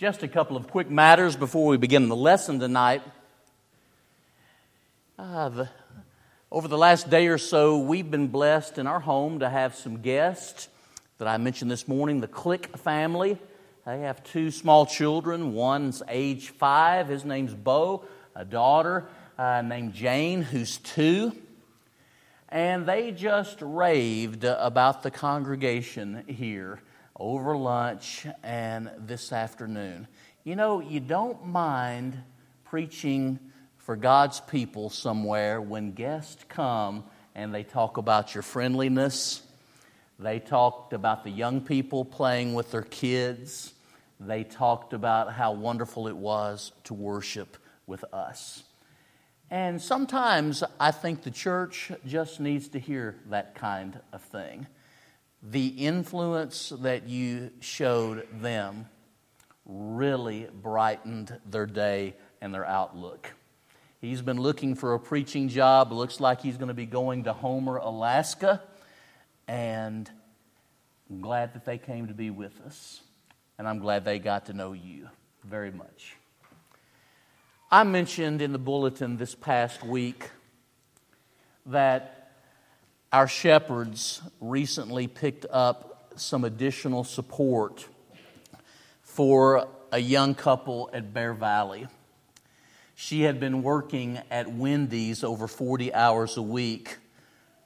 Just a couple of quick matters before we begin the lesson tonight. Uh, over the last day or so, we've been blessed in our home to have some guests that I mentioned this morning the Click family. They have two small children. One's age five, his name's Bo, a daughter uh, named Jane, who's two. And they just raved about the congregation here over lunch and this afternoon. You know, you don't mind preaching for God's people somewhere when guests come and they talk about your friendliness. They talked about the young people playing with their kids. They talked about how wonderful it was to worship with us. And sometimes I think the church just needs to hear that kind of thing the influence that you showed them really brightened their day and their outlook. He's been looking for a preaching job. Looks like he's going to be going to Homer, Alaska. And I'm glad that they came to be with us. And I'm glad they got to know you very much. I mentioned in the bulletin this past week that our shepherds recently picked up some additional support for a young couple at Bear Valley. She had been working at Wendy's over 40 hours a week,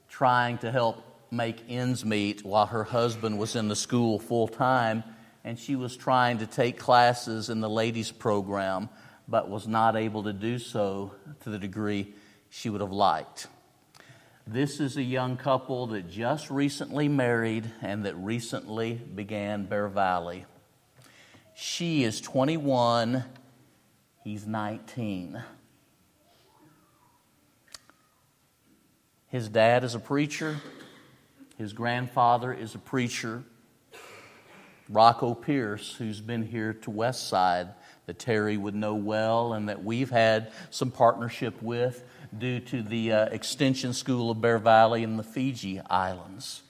trying to help make ends meet while her husband was in the school full time, and she was trying to take classes in the ladies' program, but was not able to do so to the degree she would have liked. This is a young couple that just recently married and that recently began Bear Valley. She is 21, he's 19. His dad is a preacher, his grandfather is a preacher. Rocco Pierce, who's been here to Westside, that Terry would know well and that we've had some partnership with due to the uh, Extension School of Bear Valley in the Fiji Islands.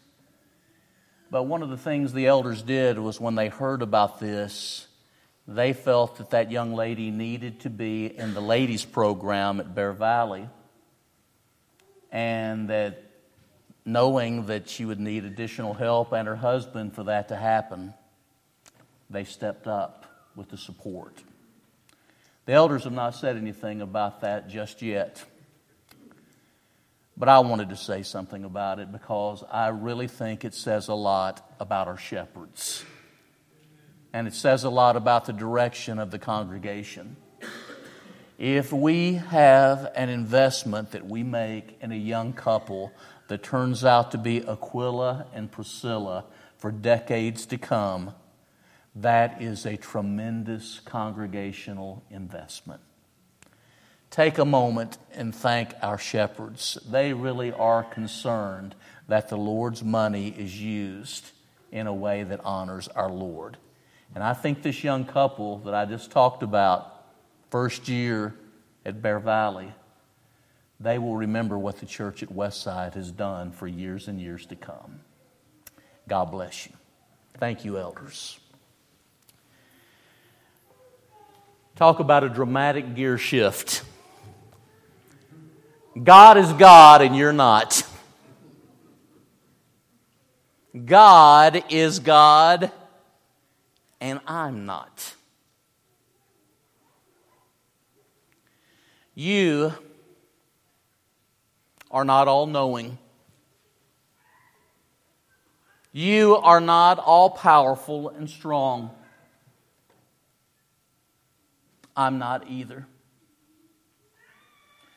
But one of the things the elders did was when they heard about this, they felt that that young lady needed to be in the ladies' program at Bear Valley, and that knowing that she would need additional help and her husband for that to happen, they stepped up with the support. The elders have not said anything about that just yet. But I wanted to say something about it because I really think it says a lot about our shepherds. And it says a lot about the direction of the congregation. If we have an investment that we make in a young couple that turns out to be Aquila and Priscilla for decades to come, that is a tremendous congregational investment take a moment and thank our shepherds. They really are concerned that the Lord's money is used in a way that honors our Lord. And I think this young couple that I just talked about, first year at Bear Valley, they will remember what the church at Westside has done for years and years to come. God bless you. Thank you, elders. Talk about a dramatic gear shift. God is God and you're not. God is God and I'm not. You are not all knowing. You are not all powerful and strong. I'm not either.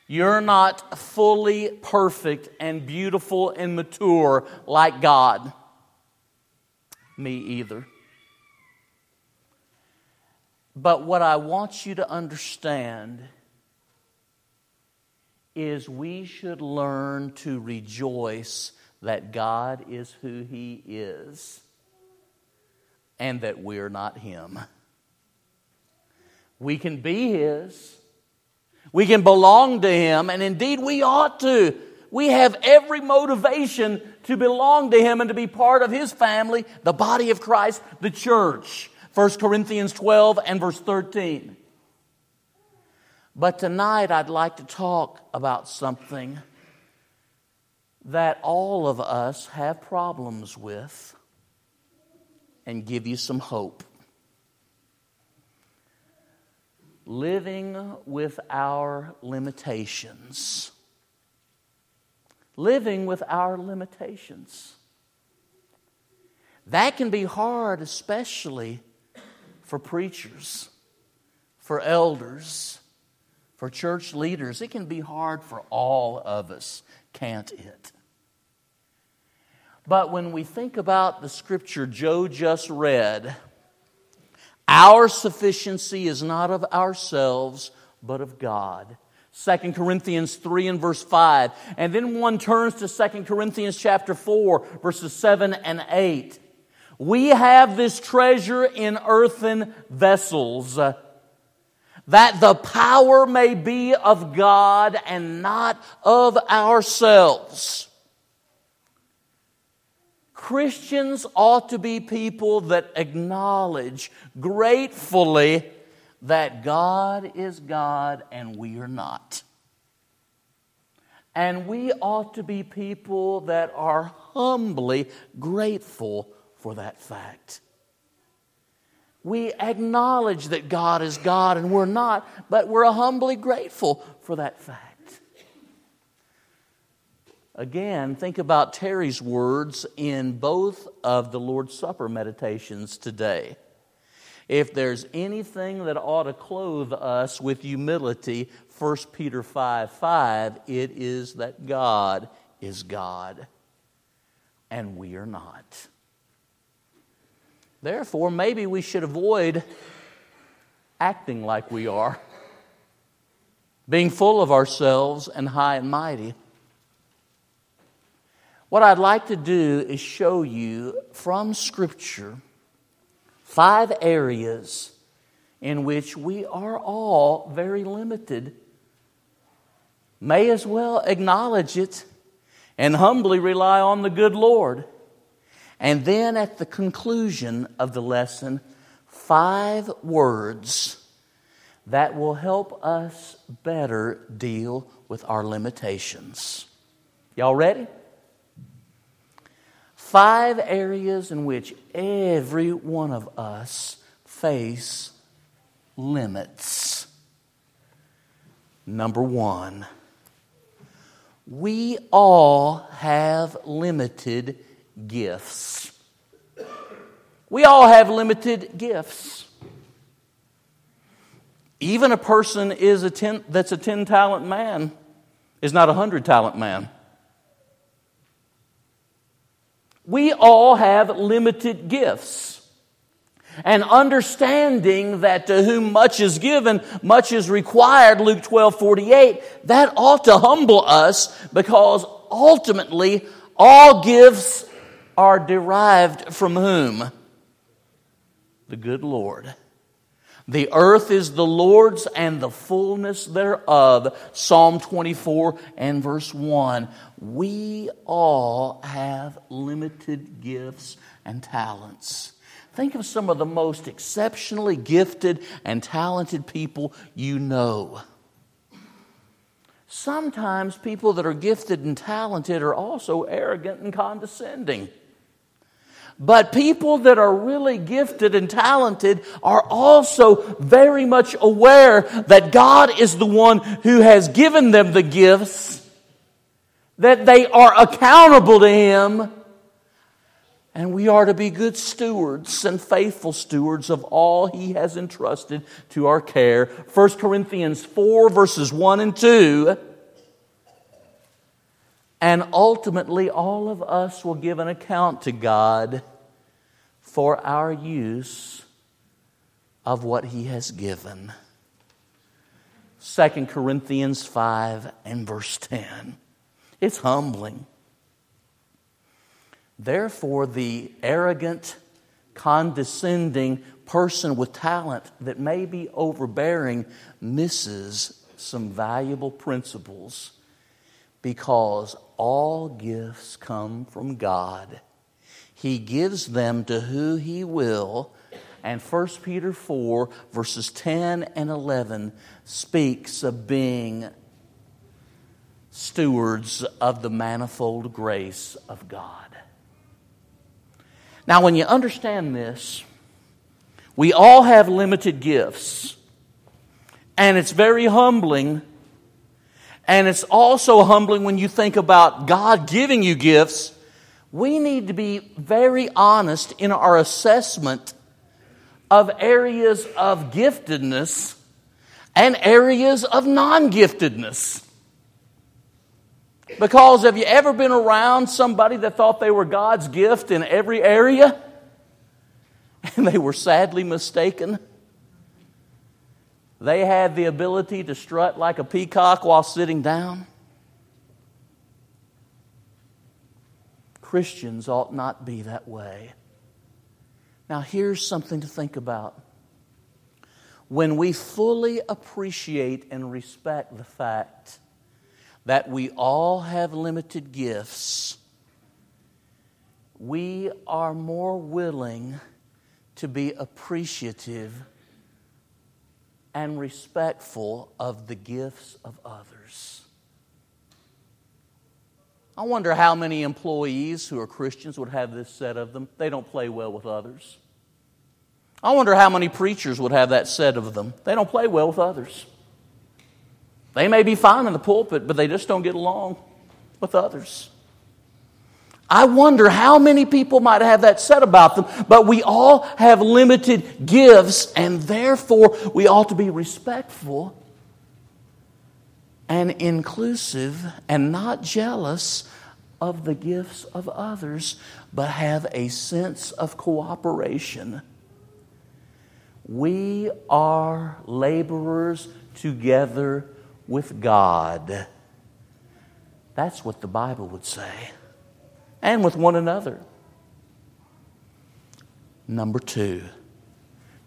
You're not fully perfect and beautiful and mature like God. Me either. But what I want you to understand is we should learn to rejoice that God is who He is and that we're not Him. We can be His we can belong to Him, and indeed we ought to. We have every motivation to belong to Him and to be part of His family, the body of Christ, the church. 1 Corinthians 12 and verse 13. But tonight I'd like to talk about something that all of us have problems with and give you some hope. Living with our limitations. Living with our limitations. That can be hard, especially for preachers, for elders, for church leaders. It can be hard for all of us, can't it? But when we think about the scripture Joe just read, our sufficiency is not of ourselves, but of God. 2 Corinthians 3 and verse 5. And then one turns to 2 Corinthians chapter 4, verses 7 and 8. We have this treasure in earthen vessels, uh, that the power may be of God and not of ourselves. Christians ought to be people that acknowledge gratefully that God is God and we are not. And we ought to be people that are humbly grateful for that fact. We acknowledge that God is God and we're not, but we're humbly grateful for that fact. Again, think about Terry's words in both of the Lord's Supper meditations today. If there's anything that ought to clothe us with humility, 1 Peter 5 5, it is that God is God and we are not. Therefore, maybe we should avoid acting like we are, being full of ourselves and high and mighty. What I'd like to do is show you from Scripture five areas in which we are all very limited. May as well acknowledge it and humbly rely on the good Lord. And then at the conclusion of the lesson, five words that will help us better deal with our limitations. Y'all ready? Five areas in which every one of us face limits. Number one, we all have limited gifts. We all have limited gifts. Even a person is a ten, that's a 10 talent man is not a 100 talent man. We all have limited gifts. And understanding that to whom much is given, much is required, Luke 12 48, that ought to humble us because ultimately all gifts are derived from whom? The good Lord. The earth is the Lord's and the fullness thereof. Psalm 24 and verse 1. We all have limited gifts and talents. Think of some of the most exceptionally gifted and talented people you know. Sometimes people that are gifted and talented are also arrogant and condescending. But people that are really gifted and talented are also very much aware that God is the one who has given them the gifts, that they are accountable to Him, and we are to be good stewards and faithful stewards of all He has entrusted to our care. 1 Corinthians 4, verses 1 and 2. And ultimately, all of us will give an account to God for our use of what He has given. 2 Corinthians 5 and verse 10. It's humbling. Therefore, the arrogant, condescending person with talent that may be overbearing misses some valuable principles because all gifts come from God. He gives them to who He will, And 1 Peter 4, verses 10 and 11, speaks of being stewards of the manifold grace of God. Now, when you understand this, we all have limited gifts. And it's very humbling. And it's also humbling when you think about God giving you gifts. We need to be very honest in our assessment of areas of giftedness and areas of non giftedness. Because have you ever been around somebody that thought they were God's gift in every area? And they were sadly mistaken. They had the ability to strut like a peacock while sitting down. Christians ought not be that way. Now, here's something to think about. When we fully appreciate and respect the fact that we all have limited gifts, we are more willing to be appreciative and respectful of the gifts of others. I wonder how many employees who are Christians would have this said of them. They don't play well with others. I wonder how many preachers would have that said of them. They don't play well with others. They may be fine in the pulpit, but they just don't get along with others. I wonder how many people might have that said about them, but we all have limited gifts, and therefore we ought to be respectful and inclusive and not jealous of the gifts of others, but have a sense of cooperation. We are laborers together with God. That's what the Bible would say, and with one another. Number two,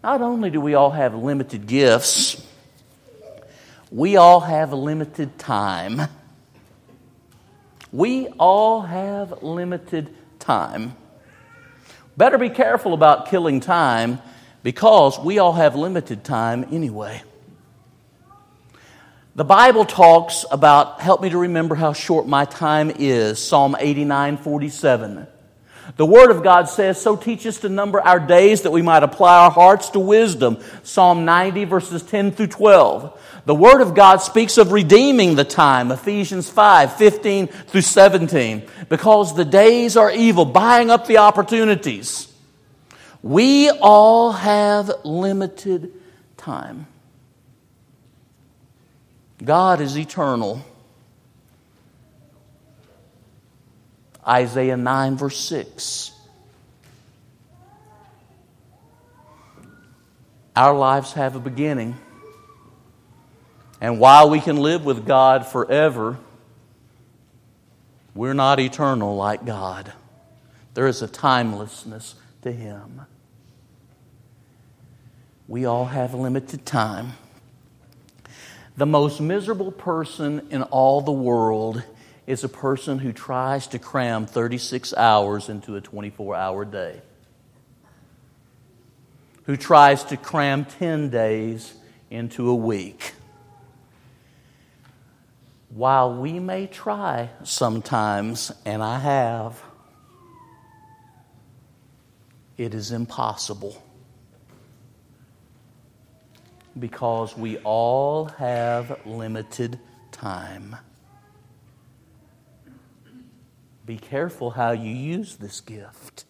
not only do we all have limited gifts, we all have limited time. We all have limited time. Better be careful about killing time because we all have limited time anyway. The Bible talks about, help me to remember how short my time is, Psalm 89 47. The Word of God says, So teach us to number our days that we might apply our hearts to wisdom. Psalm 90, verses 10 through 12. The Word of God speaks of redeeming the time, Ephesians 5 15 through 17, because the days are evil, buying up the opportunities. We all have limited time. God is eternal. Isaiah 9, verse 6. Our lives have a beginning. And while we can live with God forever, we're not eternal like God. There is a timelessness to Him. We all have limited time. The most miserable person in all the world is a person who tries to cram 36 hours into a 24 hour day, who tries to cram 10 days into a week. While we may try sometimes, and I have, it is impossible because we all have limited time. Be careful how you use this gift.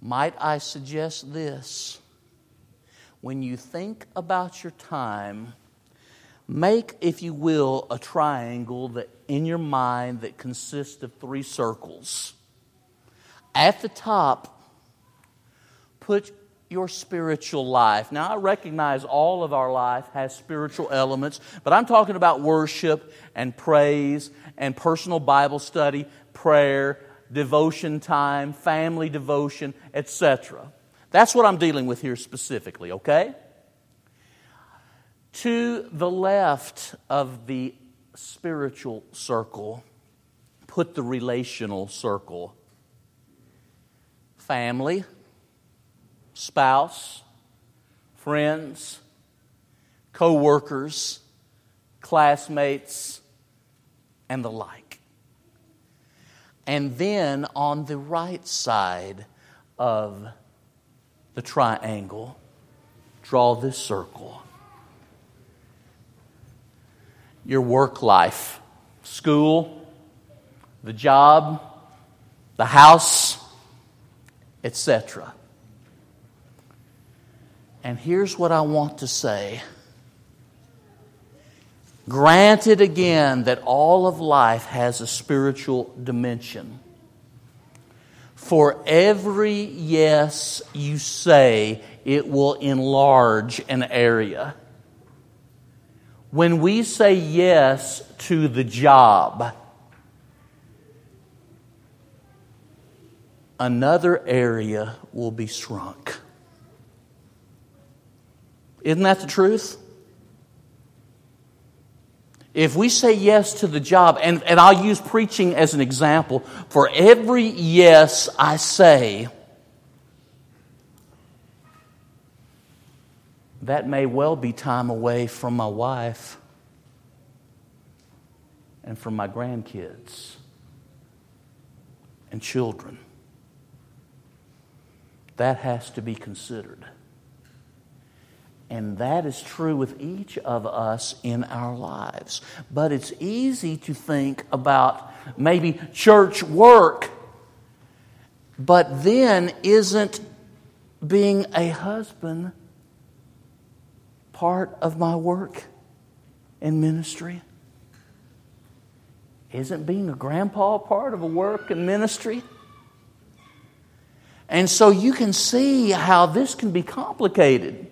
Might I suggest this? When you think about your time, make, if you will, a triangle that in your mind that consists of three circles. At the top, put your spiritual life. Now, I recognize all of our life has spiritual elements, but I'm talking about worship and praise and personal Bible study, prayer, devotion time, family devotion, etc. That's what I'm dealing with here specifically, okay? To the left of the spiritual circle, put the relational circle. Family, spouse, friends, co workers, classmates, and the like. And then on the right side of the triangle, draw this circle. Your work life, school, the job, the house, etc. And here's what I want to say. Granted again that all of life has a spiritual dimension. For every yes you say, it will enlarge an area. When we say yes to the job, another area will be shrunk. Isn't that the truth? If we say yes to the job, and, and I'll use preaching as an example, for every yes I say, that may well be time away from my wife and from my grandkids and children. That has to be considered. And that is true with each of us in our lives. But it's easy to think about maybe church work, but then isn't being a husband part of my work and ministry? Isn't being a grandpa part of a work and ministry? And so you can see how this can be complicated.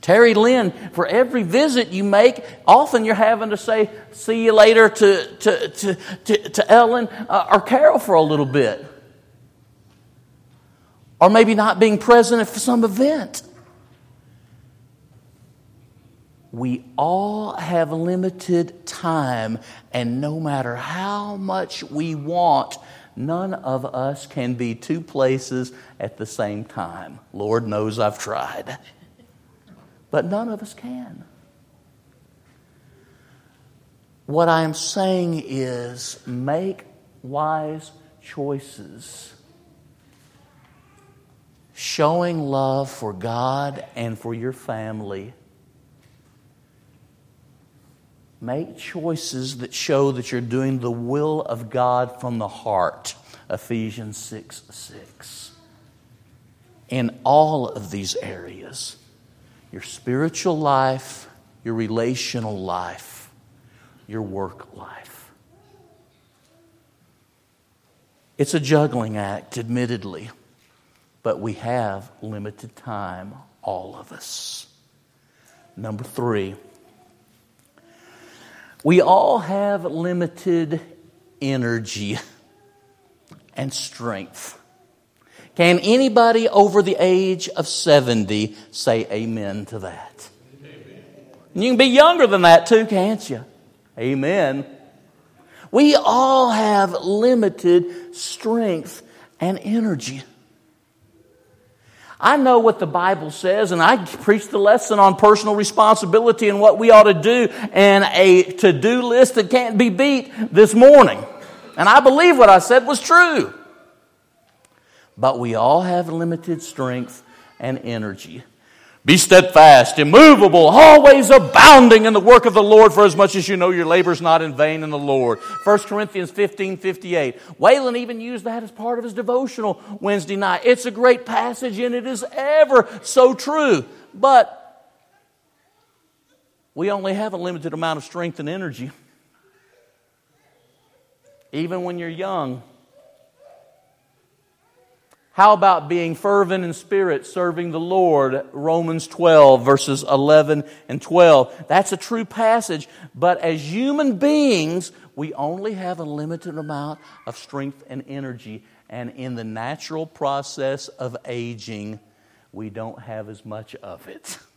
Terry Lynn, for every visit you make, often you're having to say, see you later to, to, to, to, to Ellen uh, or Carol for a little bit. Or maybe not being present at some event. We all have limited time, and no matter how much we want, none of us can be two places at the same time. Lord knows I've tried but none of us can. What I am saying is make wise choices, showing love for God and for your family. Make choices that show that you're doing the will of God from the heart. Ephesians 6 6. In all of these areas your spiritual life, your relational life, your work life. It's a juggling act, admittedly, but we have limited time, all of us. Number three, we all have limited energy and strength. Can anybody over the age of 70 say amen to that? You can be younger than that too, can't you? Amen. We all have limited strength and energy. I know what the Bible says, and I preached the lesson on personal responsibility and what we ought to do, and a to do list that can't be beat this morning. And I believe what I said was true but we all have limited strength and energy. Be steadfast, immovable, always abounding in the work of the Lord, for as much as you know your labor is not in vain in the Lord. 1 Corinthians 15 58. Waylon even used that as part of his devotional Wednesday night. It's a great passage and it is ever so true. But we only have a limited amount of strength and energy. Even when you're young, how about being fervent in spirit, serving the Lord? Romans 12, verses 11 and 12. That's a true passage, but as human beings, we only have a limited amount of strength and energy. And in the natural process of aging, we don't have as much of it.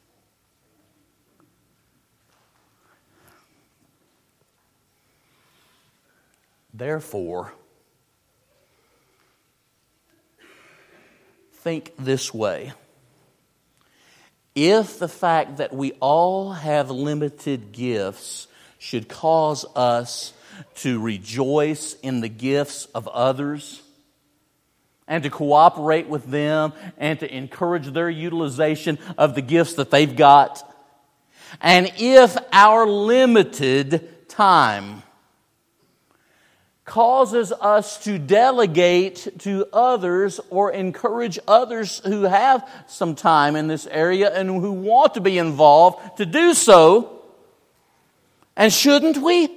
Therefore, think this way. If the fact that we all have limited gifts should cause us to rejoice in the gifts of others and to cooperate with them and to encourage their utilization of the gifts that they've got, and if our limited time causes us to delegate to others or encourage others who have some time in this area and who want to be involved to do so. And shouldn't we?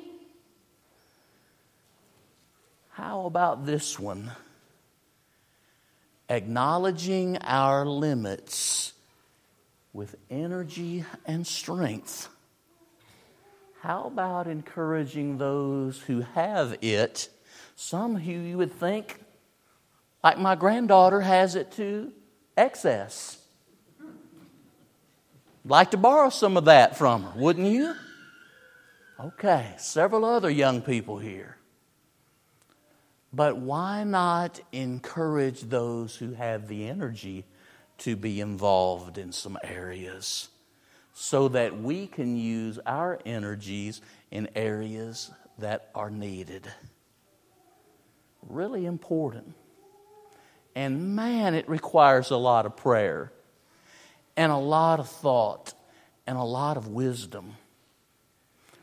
How about this one? Acknowledging our limits with energy and strength. How about encouraging those who have it? Some who you would think, like my granddaughter, has it to excess. Like to borrow some of that from her, wouldn't you? Okay, several other young people here. But why not encourage those who have the energy to be involved in some areas? So that we can use our energies in areas that are needed. Really important. And man, it requires a lot of prayer and a lot of thought and a lot of wisdom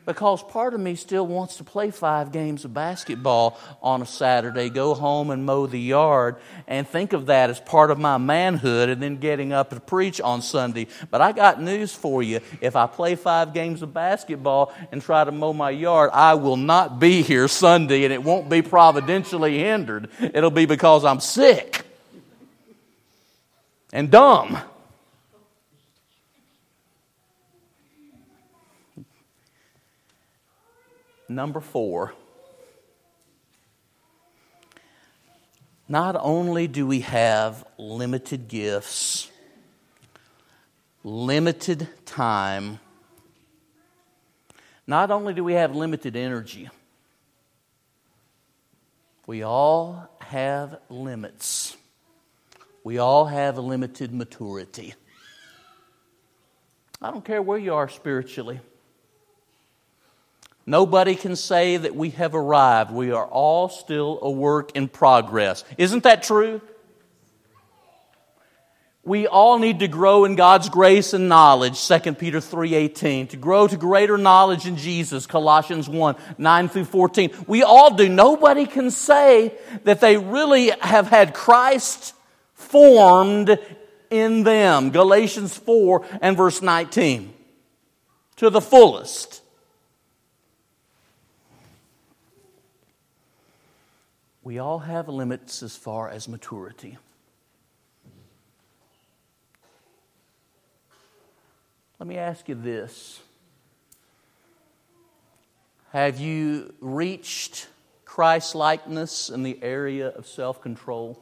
because part of me still wants to play five games of basketball on a Saturday, go home and mow the yard, and think of that as part of my manhood and then getting up to preach on Sunday. But I got news for you. If I play five games of basketball and try to mow my yard, I will not be here Sunday, and it won't be providentially hindered. It'll be because I'm sick and dumb. Number four. Not only do we have limited gifts, limited time, not only do we have limited energy, we all have limits. We all have a limited maturity. I don't care where you are spiritually. Nobody can say that we have arrived. We are all still a work in progress. Isn't that true? We all need to grow in God's grace and knowledge, 2 Peter 3:18, to grow to greater knowledge in Jesus, Colossians 1, 9 through 14. We all do. Nobody can say that they really have had Christ formed in them, Galatians 4 and verse 19, to the fullest. We all have limits as far as maturity. Let me ask you this Have you reached Christ likeness in the area of self control?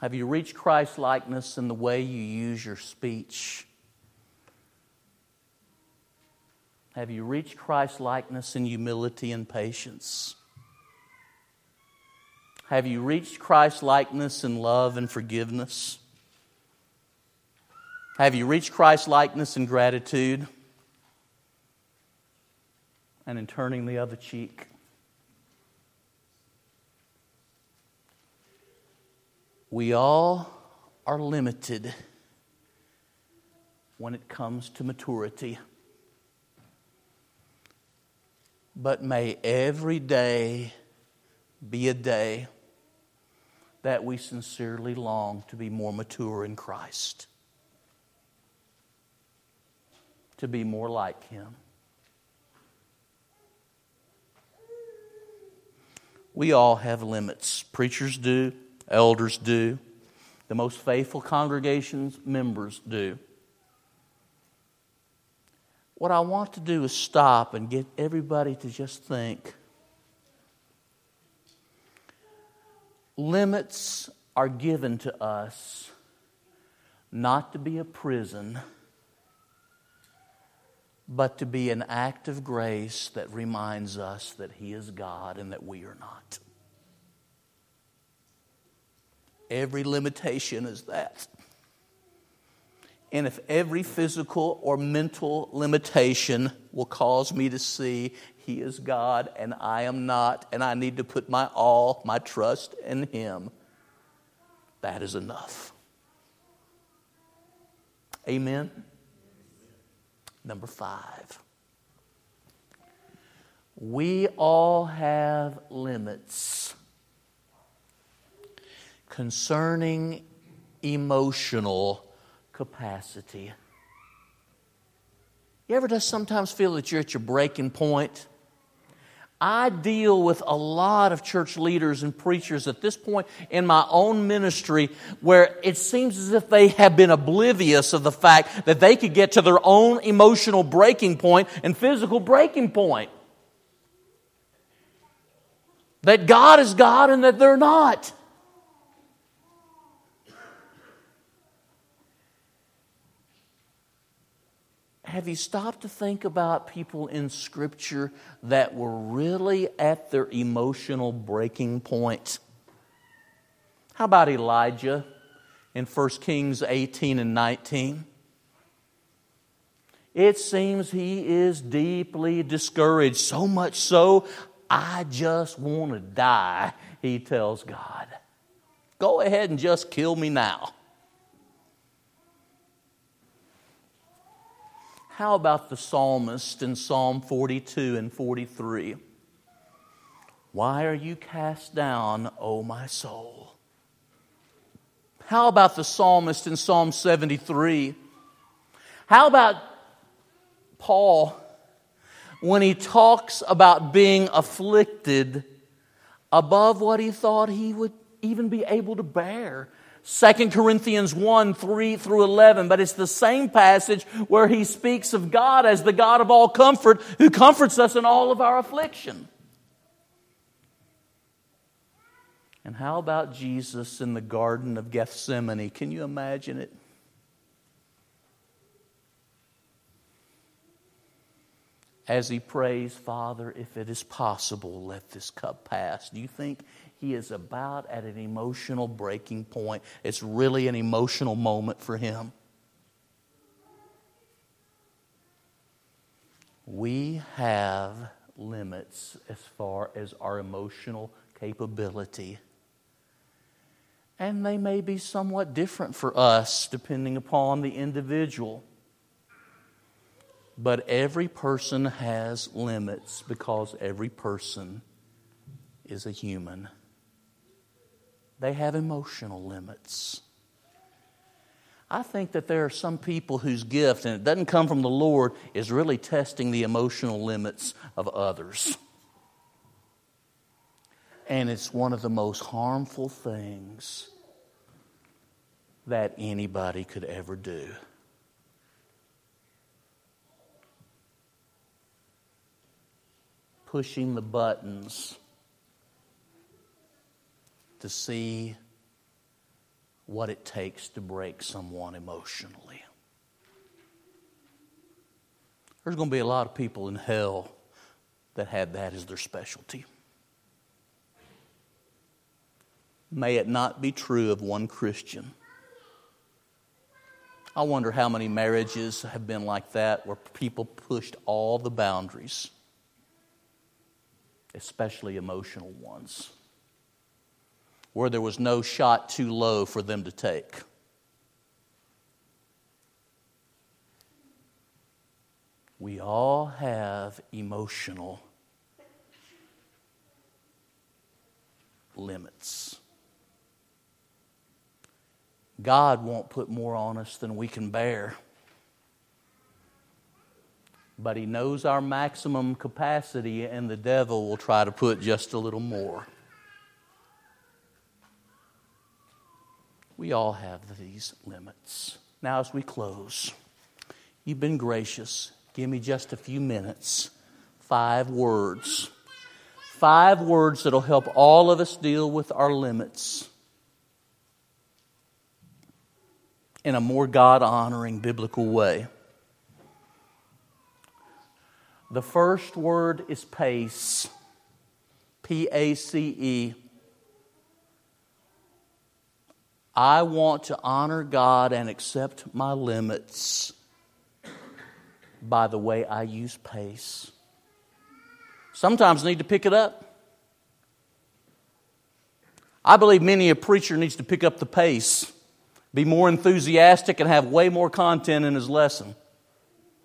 Have you reached Christ likeness in the way you use your speech? Have you reached Christ likeness in humility and patience? Have you reached Christ likeness in love and forgiveness? Have you reached Christ likeness in gratitude and in turning the other cheek? We all are limited when it comes to maturity. But may every day be a day that we sincerely long to be more mature in Christ, to be more like Him. We all have limits. Preachers do, elders do, the most faithful congregations members do. What I want to do is stop and get everybody to just think. Limits are given to us not to be a prison, but to be an act of grace that reminds us that He is God and that we are not. every limitation is that. And if every physical or mental limitation will cause me to see He is God and I am not, and I need to put my all, my trust in Him, that is enough. Amen. Number five. We all have limits concerning emotional capacity. You ever just sometimes feel that you're at your breaking point? I deal with a lot of church leaders and preachers at this point in my own ministry where it seems as if they have been oblivious of the fact that they could get to their own emotional breaking point and physical breaking point. That God is God and that they're not. Have you stopped to think about people in Scripture that were really at their emotional breaking point? How about Elijah in 1 Kings 18 and 19? It seems he is deeply discouraged, so much so, I just want to die, he tells God. Go ahead and just kill me now. How about the psalmist in Psalm 42 and 43? Why are you cast down, O my soul? How about the psalmist in Psalm 73? How about Paul when he talks about being afflicted above what he thought he would even be able to bear? 2 Corinthians 1 3 through 11, but it's the same passage where he speaks of God as the God of all comfort who comforts us in all of our affliction. And how about Jesus in the Garden of Gethsemane? Can you imagine it? As he prays, Father, if it is possible, let this cup pass. Do you think he is about at an emotional breaking point. It's really an emotional moment for him. We have limits as far as our emotional capability. And they may be somewhat different for us depending upon the individual. But every person has limits because every person is a human they have emotional limits. I think that there are some people whose gift, and it doesn't come from the Lord, is really testing the emotional limits of others. And it's one of the most harmful things that anybody could ever do. Pushing the buttons to see what it takes to break someone emotionally. There's going to be a lot of people in hell that have that as their specialty. May it not be true of one Christian. I wonder how many marriages have been like that where people pushed all the boundaries, especially emotional ones where there was no shot too low for them to take. We all have emotional limits. God won't put more on us than we can bear. But He knows our maximum capacity, and the devil will try to put just a little more. We all have these limits. Now, as we close, you've been gracious. Give me just a few minutes. Five words. Five words that'll help all of us deal with our limits in a more God honoring biblical way. The first word is pace. P A C E. I want to honor God and accept my limits by the way I use pace. Sometimes I need to pick it up. I believe many a preacher needs to pick up the pace, be more enthusiastic, and have way more content in his lesson.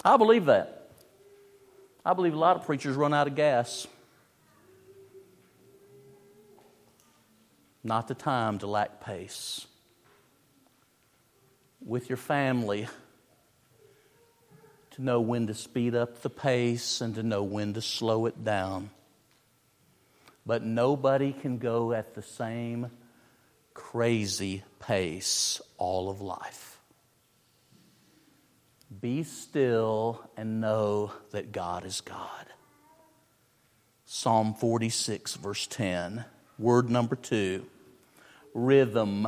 I believe that. I believe a lot of preachers run out of gas. Not the time to lack pace. With your family, to know when to speed up the pace and to know when to slow it down. But nobody can go at the same crazy pace all of life. Be still and know that God is God. Psalm 46, verse 10, word number two rhythm.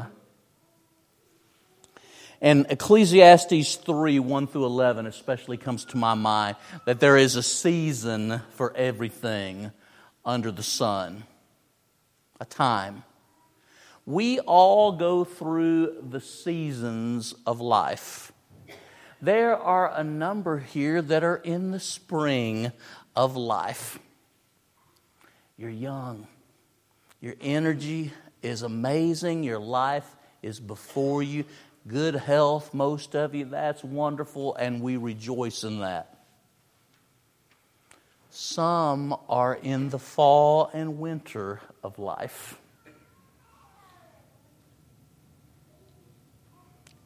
And Ecclesiastes 3 1 through 11 especially comes to my mind that there is a season for everything under the sun, a time. We all go through the seasons of life. There are a number here that are in the spring of life. You're young, your energy is amazing, your life is before you good health, most of you. That's wonderful, and we rejoice in that. Some are in the fall and winter of life.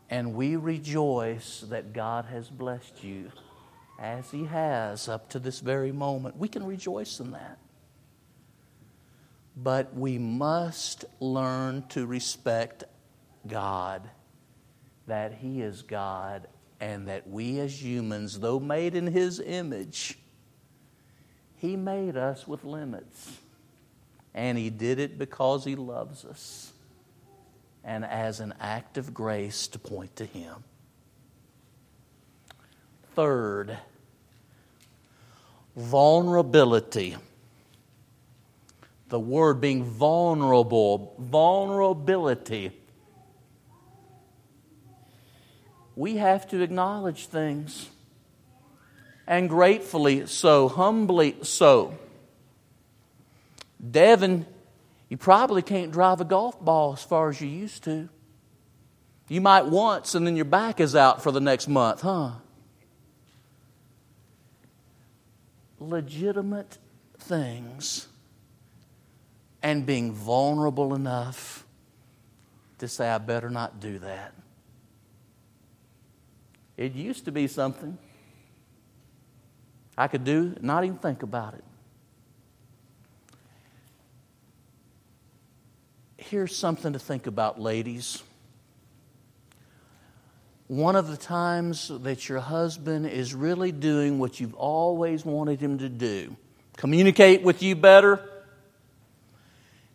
And we rejoice that God has blessed you as He has up to this very moment. We can rejoice in that. But we must learn to respect God that He is God and that we as humans, though made in His image, He made us with limits. And He did it because He loves us and as an act of grace to point to Him. Third, vulnerability. The word being vulnerable, vulnerability we have to acknowledge things. And gratefully so, humbly so. Devin, you probably can't drive a golf ball as far as you used to. You might once, and then your back is out for the next month, huh? Legitimate things and being vulnerable enough to say, I better not do that. It used to be something I could do, not even think about it. Here's something to think about, ladies. One of the times that your husband is really doing what you've always wanted him to do, communicate with you better,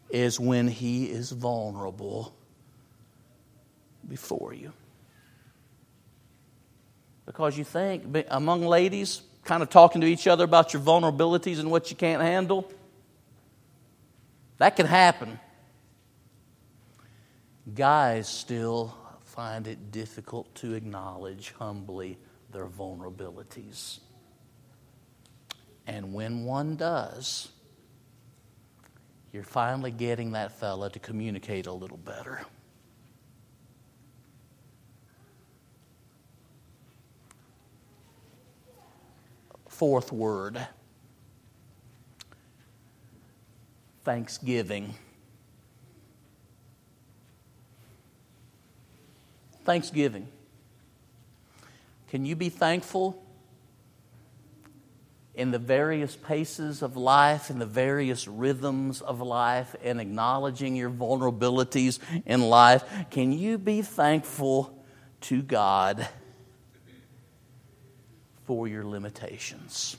is when he is vulnerable before you. Because you think, among ladies, kind of talking to each other about your vulnerabilities and what you can't handle, that can happen. Guys still find it difficult to acknowledge humbly their vulnerabilities. And when one does, you're finally getting that fella to communicate a little better. Fourth word thanksgiving. Thanksgiving. Can you be thankful in the various paces of life, in the various rhythms of life, and acknowledging your vulnerabilities in life? Can you be thankful to God? For your limitations.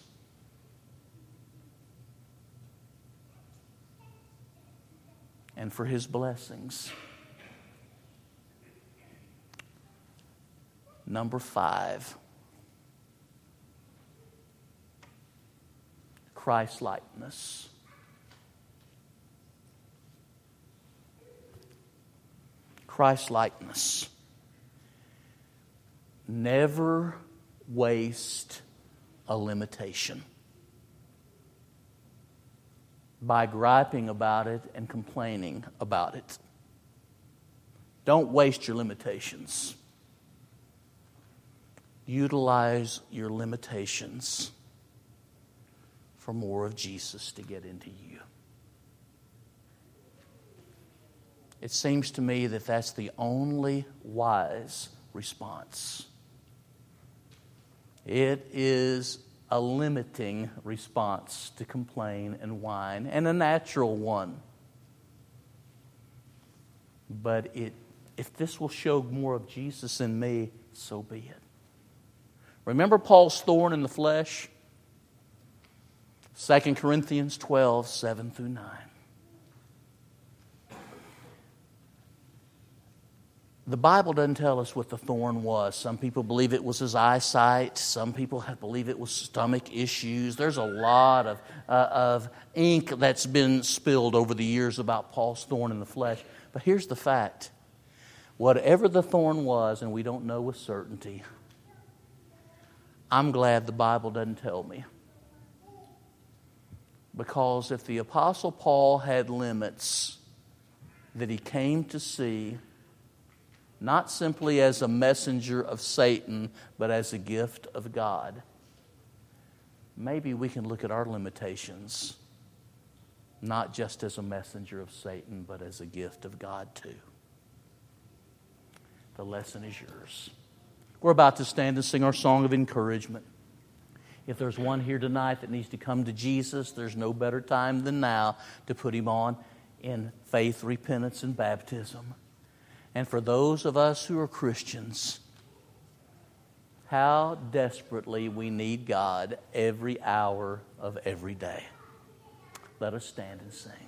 And for his blessings. Number five, Christ likeness. Christ likeness. Never waste a limitation by griping about it and complaining about it. Don't waste your limitations. Utilize your limitations for more of Jesus to get into you. It seems to me that that's the only wise response. It is a limiting response to complain and whine, and a natural one. But it, if this will show more of Jesus in me, so be it. Remember Paul's thorn in the flesh? 2 Corinthians 12, 7 through 9. The Bible doesn't tell us what the thorn was. Some people believe it was his eyesight. Some people believe it was stomach issues. There's a lot of, uh, of ink that's been spilled over the years about Paul's thorn in the flesh. But here's the fact whatever the thorn was, and we don't know with certainty, I'm glad the Bible doesn't tell me. Because if the Apostle Paul had limits that he came to see, not simply as a messenger of Satan, but as a gift of God. Maybe we can look at our limitations not just as a messenger of Satan, but as a gift of God, too. The lesson is yours. We're about to stand and sing our song of encouragement. If there's one here tonight that needs to come to Jesus, there's no better time than now to put him on in faith, repentance, and baptism. And for those of us who are Christians, how desperately we need God every hour of every day. Let us stand and sing.